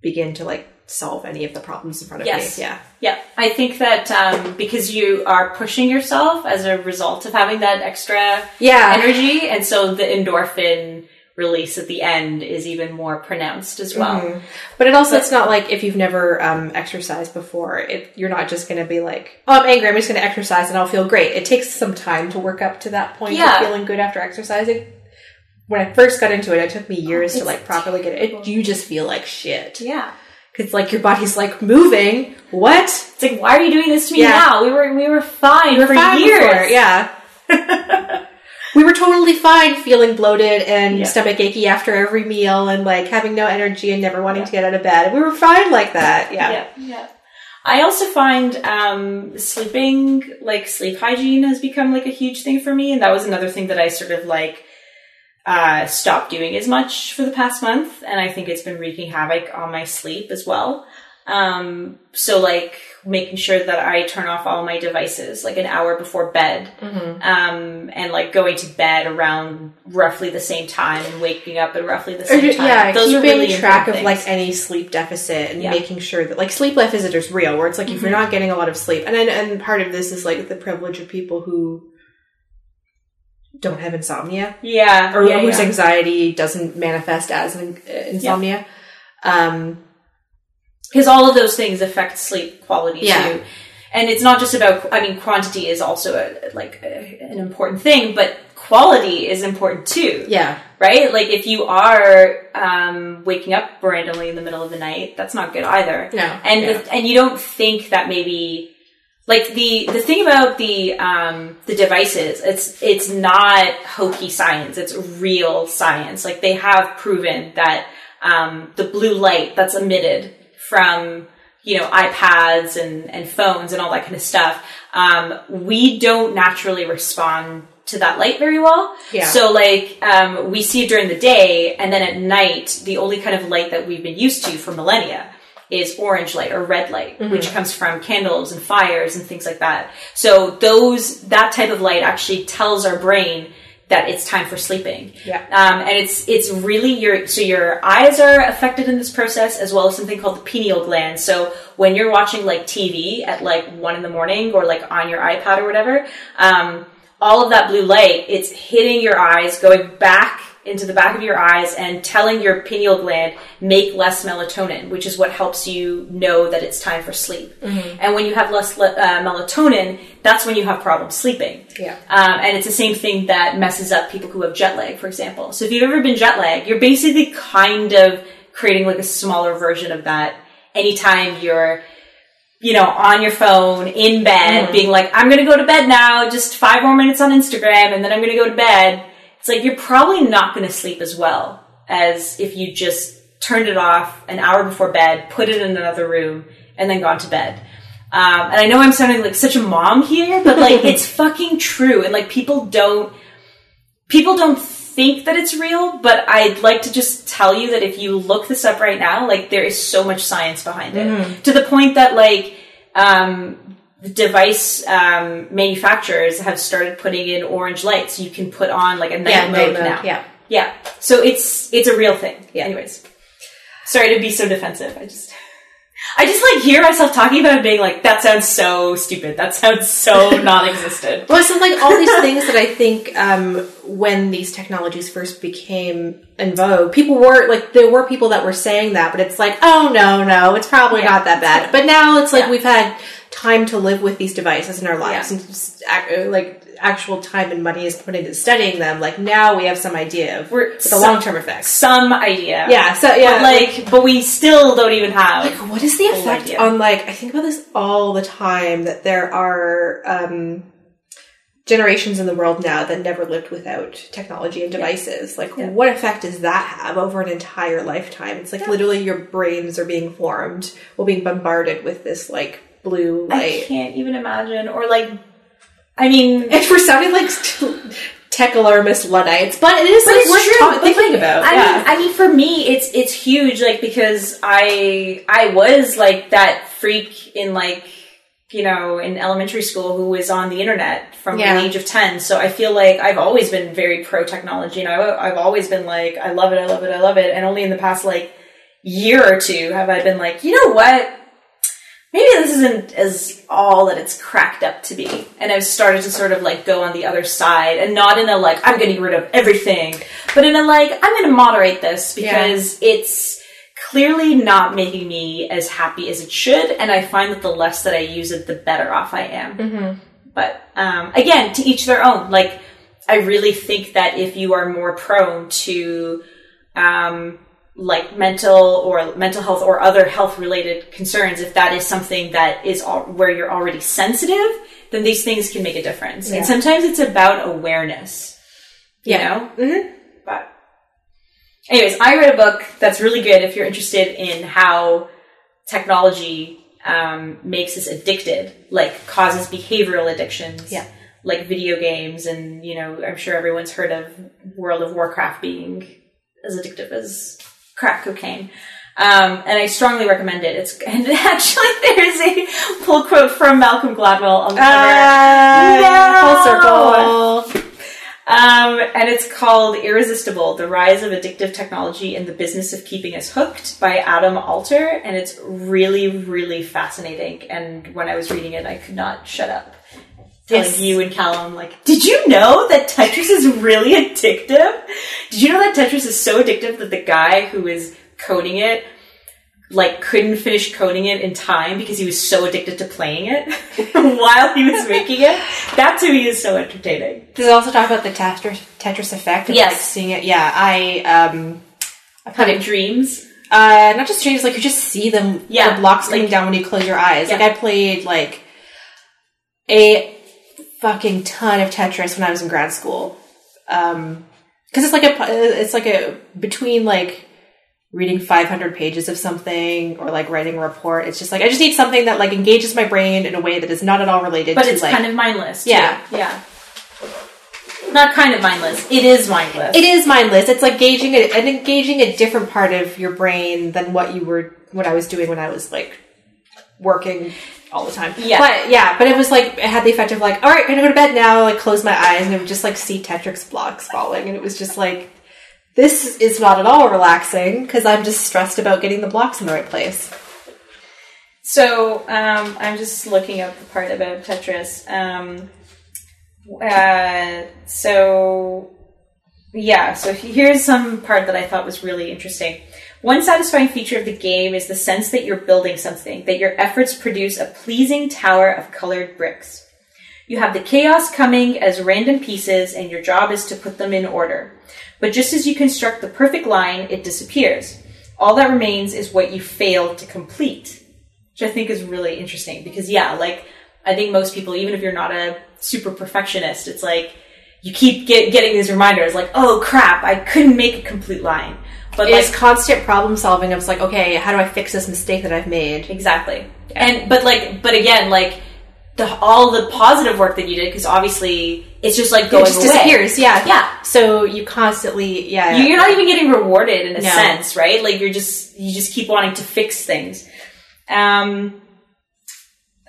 begin to like solve any of the problems in front of Yes. me? Yeah, Yeah, I think that um, because you are pushing yourself as a result of having that extra yeah, energy, and so the endorphin release at the end is even more pronounced as well. Mhm. But it also, it's not like if you've never um, exercised before, it, you're not just going to be like, oh, I'm angry, I'm just going to exercise and I'll feel great. It takes some time to work up to that point Yeah. of feeling good after exercising. When I first got into it, it took me years to like properly get it. it. You just feel like shit. Yeah, Because like your body's like moving. What? it's like why are you doing this to me Yeah. now? We were we were fine We were for fine years. before, yeah. <laughs> we were totally fine feeling bloated and Yeah. stomach achy after every meal and like having no energy and never wanting to get out of bed. We were fine like that. Yeah. yeah, yeah. I also find um, sleeping, like sleep hygiene, has become like a huge thing for me, and that was another thing that I sort of like uh, stopped doing as much for the past month, and I think it's been wreaking havoc on my sleep as well. Um, so like making sure that I turn off all my devices like an hour before bed, um, and like going to bed around roughly the same time and waking up at roughly the same time. yeah, Those keeping are really track of important like any sleep deficit and Yeah. making sure that like sleep deficit is real. Where it's like if Mm-hmm. you're not getting a lot of sleep, and then and part of this is like the privilege of people who don't have insomnia yeah, or yeah, whose yeah. anxiety doesn't manifest as an uh, insomnia. Um, because all of those things affect sleep quality Yeah. too. And it's not just about. I mean, quantity is also a, like a, an important thing, but quality is important too, yeah, right? Like if you are um, waking up randomly in the middle of the night, that's not good either. No, and yeah. and you don't think that maybe like the the thing about the um the devices it's it's not hokey science. It's real science. Like they have proven that um the blue light that's emitted from you know ipads and and phones and all that kind of stuff um we don't naturally respond to that light very well. Yeah. so like um we see it during the day and then at night the only kind of light that we've been used to for millennia is orange light or red light, which comes from candles and fires and things like that. So those that type of light actually tells our brain that it's time for sleeping. Yeah. Um, and it's it's really your so your eyes are affected in this process as well as something called the pineal gland. So when you're watching like TV at like one in the morning or like on your iPad or whatever, um, all of that blue light it's hitting your eyes, going back into the back of your eyes and telling your pineal gland make less melatonin, which is what helps you know that it's time for sleep. And when you have less le- uh, melatonin, that's when you have problems sleeping. Yeah. Um, and it's the same thing that messes up people who have jet lag, for example. So if you've ever been jet lagged, you're basically kind of creating like a smaller version of that anytime you're you know, on your phone, in bed, being like, I'm gonna go to bed now, just five more minutes on Instagram, and then I'm gonna go to bed. It's like you're probably not gonna sleep as well as if you just turned it off an hour before bed, put it in another room, and then gone to bed. Um, and I know I'm sounding like such a mom here, but like <laughs> it's fucking true, and like people don't people don't think that it's real, but I'd like to just tell you that if you look this up right now, like there is so much science behind it. To the point that like um, device um, manufacturers have started putting in orange lights you can put on like a night yeah, mode night mode, now. yeah. yeah. So it's it's a real thing. Yeah. Anyways, sorry to be so defensive. I just <laughs> I just like hear myself talking about it being like, that sounds so stupid. That sounds so <laughs> non-existent. Well, so like all these things that I think um, when these technologies first became in vogue, people were like there were people that were saying that, but it's like, oh no, no, it's probably Yeah. not that bad. But now it's like Yeah. we've had time to live with these devices in our lives, Yeah. and ac- like actual time and money is put into studying them. Like now we have some idea of We're- the long term effects. Some idea. Yeah, so yeah, But like, but we still don't even have. like what is the effect idea. on like i think about this all the time that there are um generations in the world now that never lived without technology and devices like Yeah. what effect does that have over an entire lifetime it's like literally your brains are being formed while being bombarded with this like blue I can't even imagine. Or like, I mean, and we're sounding like tech alarmist luddites but it is But like it's true, talk- like, about I yeah mean, I mean, for me, it's it's huge. Like because I I was like that freak in like you know in elementary school who was on the internet from Yeah. the age of ten. So I feel like I've always been very pro technology, and I, I've always been like, I love it, I love it, I love it. And only in the past like year or two have I been like, you know what? Maybe this isn't as all that it's cracked up to be. And I've started to sort of like go on the other side and not in a like, I'm getting rid of everything, but in a like, I'm going to moderate this because it's clearly not making me as happy as it should. And I find that the less that I use it, the better off I am. But um, again, to each their own. Like, I really think that if you are more prone to um, like mental or mental health or other health related concerns, if that is something that is all, where you're already sensitive, then these things can make a difference. Yeah. And sometimes it's about awareness, you Yeah. know? Mhm. But anyways, I read a book that's really good if you're interested in how technology um, makes us addicted, like causes behavioral addictions. Yeah. Like video games, and you know, I'm sure everyone's heard of World of Warcraft being as addictive as crack cocaine. Um, and I strongly recommend it. It's <laughs> and actually there's a pull quote from Malcolm Gladwell on the Ah, No! full circle um, and it's called Irresistible The Rise of Addictive Technology and the Business of Keeping Us Hooked by Adam Alter. And it's really, really fascinating. And when I was reading it, I could not shut up. Yes. you and Callum, like, did you know that Tetris is really addictive? Did you know that Tetris is so addictive that the guy who is coding it, like, couldn't finish coding it in time because he was so addicted to playing it <laughs> while he was making it? That to me is so entertaining. Does it also talk about the Tetris, Tetris effect? Of, Yes. Like seeing it. Yeah, I um, I've had it. dreams. Uh, not just dreams. Like you just see them. Yeah, the blocks coming like- down when you close your eyes. Yeah. Like I played like a fucking ton of Tetris when I was in grad school. Um, because it's like a it's like a between like reading 500 pages of something or like writing a report. It's just like I just need something that like engages my brain in a way that is not at all related But to it's like kind of mindless. too. Yeah. Yeah. Not kind of mindless. It is mindless. It is mindless. It's like gauging a, and engaging a different part of your brain than what you were what I was doing when I was like working all the time. Yeah. but yeah, but it was like it had the effect of like, all right, gonna go to bed now. Like close my eyes and would just like see Tetris blocks falling, and it was just like, this is not at all relaxing because I'm just stressed about getting the blocks in the right place. So um, I'm just looking up the part about Tetris. Um, uh, so yeah, so here's some part that I thought was really interesting. One satisfying feature of the game is the sense that you're building something, that your efforts produce a pleasing tower of colored bricks. You have the chaos coming as random pieces, and your job is to put them in order. But just as you construct the perfect line, it disappears. All that remains is what you failed to complete which I think is really interesting because yeah, like I think most people, even if you're not a super perfectionist, it's like you keep get, getting these reminders, like oh crap, I couldn't make a complete line, but It's like constant problem solving. of like, okay, how do I fix this mistake that I've made? exactly, and but like but again, like the all the positive work that you did because obviously it's just like going it just away. disappears. Yeah, Yeah. So you constantly, yeah, You- You're not even getting rewarded in a No. sense, right? Like you're just you just keep wanting to fix things. Um,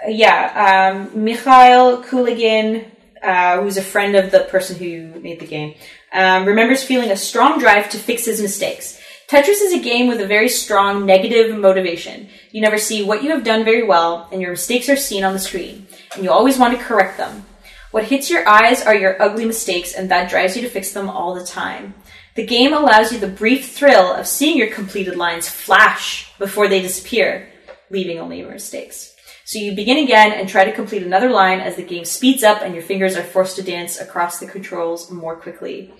yeah, um, Mikhail Kulagin, uh, who's a friend of the person who made the game, um, remembers feeling a strong drive to fix his mistakes. Tetris is a game with a very strong negative motivation. You never see what you have done very well, and your mistakes are seen on the screen, and you always want to correct them. What hits your eyes are your ugly mistakes, and that drives you to fix them all the time. The game allows you the brief thrill of seeing your completed lines flash before they disappear, leaving only your mistakes. So you begin again and try to complete another line as the game speeds up and your fingers are forced to dance across the controls more quickly.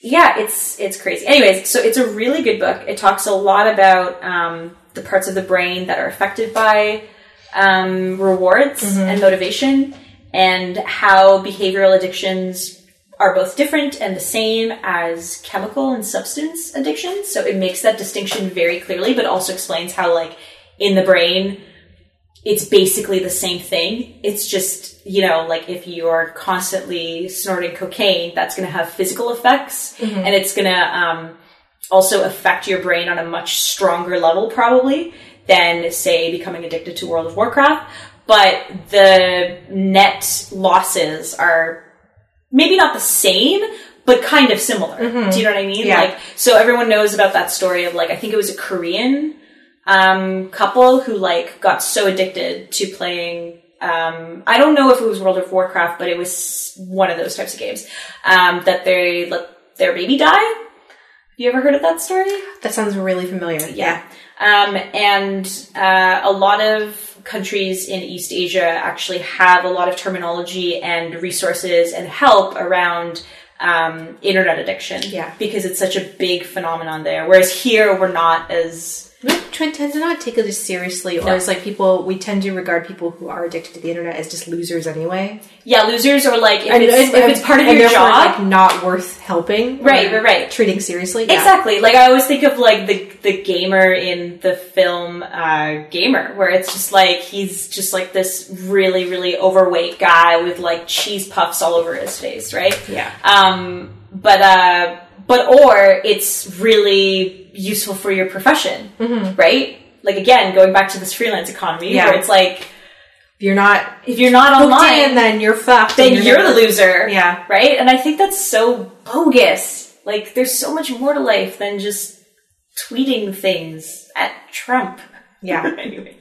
Yeah, it's it's crazy. Anyways, so it's a really good book. It talks a lot about um, the parts of the brain that are affected by um, rewards and motivation, and how behavioral addictions are both different and the same as chemical and substance addictions. So it makes that distinction very clearly, but also explains how, like, in the brain, it's basically the same thing. It's just, you know, like if you're constantly snorting cocaine, that's going to have physical effects and it's going to um, also affect your brain on a much stronger level, probably, than, say, becoming addicted to World of Warcraft. But the net losses are maybe not the same, but kind of similar. Do you know what I mean? Yeah. Like, so everyone knows about that story of like, I think it was a Korean um, couple who like got so addicted to playing. Um, I don't know if it was World of Warcraft, but it was one of those types of games um, that they let their baby die. Have you ever heard of that story? That sounds really familiar. Yeah. Um, and uh, a lot of countries in East Asia actually have a lot of terminology and resources and help around um, internet addiction. Yeah. Because it's such a big phenomenon there. Whereas here, we're not as. We tend to not take it as seriously, or No. as like people. We tend to regard people who are addicted to the internet as just losers anyway. Yeah, losers or like if, And- it's, and- if it's part of your job. like not worth helping. Right, right, right. Treating seriously. Yeah. Exactly. Like I always think of like the the gamer in the film uh, Gamer, where it's just like he's just like this really really overweight guy with like cheese puffs all over his face, right? Yeah. Um, but uh, but or it's really useful for your profession, right? Like again, going back to this freelance economy, Mm-hmm. Yeah. where it's like If you're not if you're not online, in, then you're fucked. then and you're the loser. Yeah. Right? And I think that's so bogus. Like, there's so much more to life than just tweeting things at Trump. Yeah. <laughs> anyway.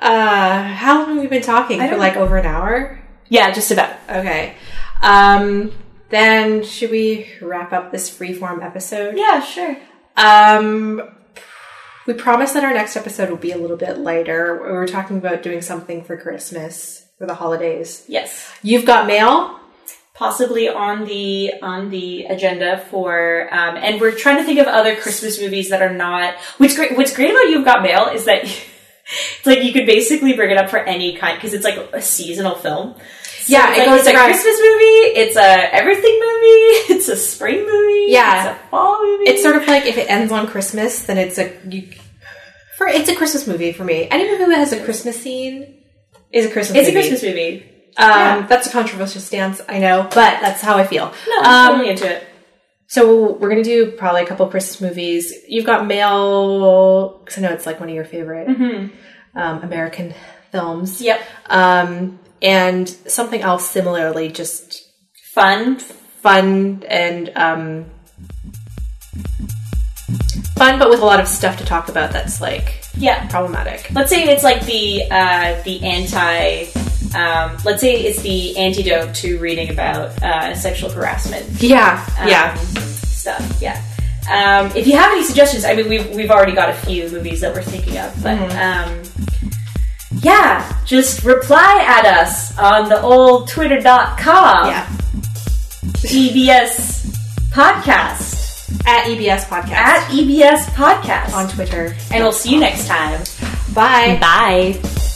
Uh, how long have we been talking? For like over an hour? Yeah, just about. Okay. Um, then should we wrap up this freeform episode? Yeah, sure. Um, we promise that our next episode will be a little bit lighter. We were talking about doing something for Christmas for the holidays. Yes. You've got mail. Possibly on the on the agenda for, um, and we're trying to think of other Christmas movies that are not. What's great? What's great about You've Got Mail is that <laughs> it's like you could basically bring it up for any kind because it's like a seasonal film. Yeah, it like, goes it's a around- Christmas movie. It's a everything movie. <laughs> It's a spring movie. Yeah. it's a fall movie. It's sort of like if it ends on Christmas, then it's a you. For it's a Christmas movie for me. Any movie that has a Christmas scene is a Christmas. Movie. It's a. Christmas movie. Um, yeah. That's a controversial stance, I know, but that's how I feel. No, I'm Um, totally into it. So we're gonna do probably a couple of Christmas movies. You've got Mail, because I know it's like one of your favorite um, American films. Yep, Um, and something else similarly, just fun. fun and um, fun, but with a lot of stuff to talk about that's like Yeah, problematic. let's say it's like the uh, the anti. Um, let's say it's the antidote to reading about uh, sexual harassment. Yeah, um, yeah. stuff. Yeah. Um, if you have any suggestions, I mean, we've we've already got a few movies that we're thinking of, but um, yeah, just reply at us on the old twitter.com. Yeah. EBS podcast At EBS Podcast at EBS podcast on Twitter. and we'll see you next time. Bye. Bye.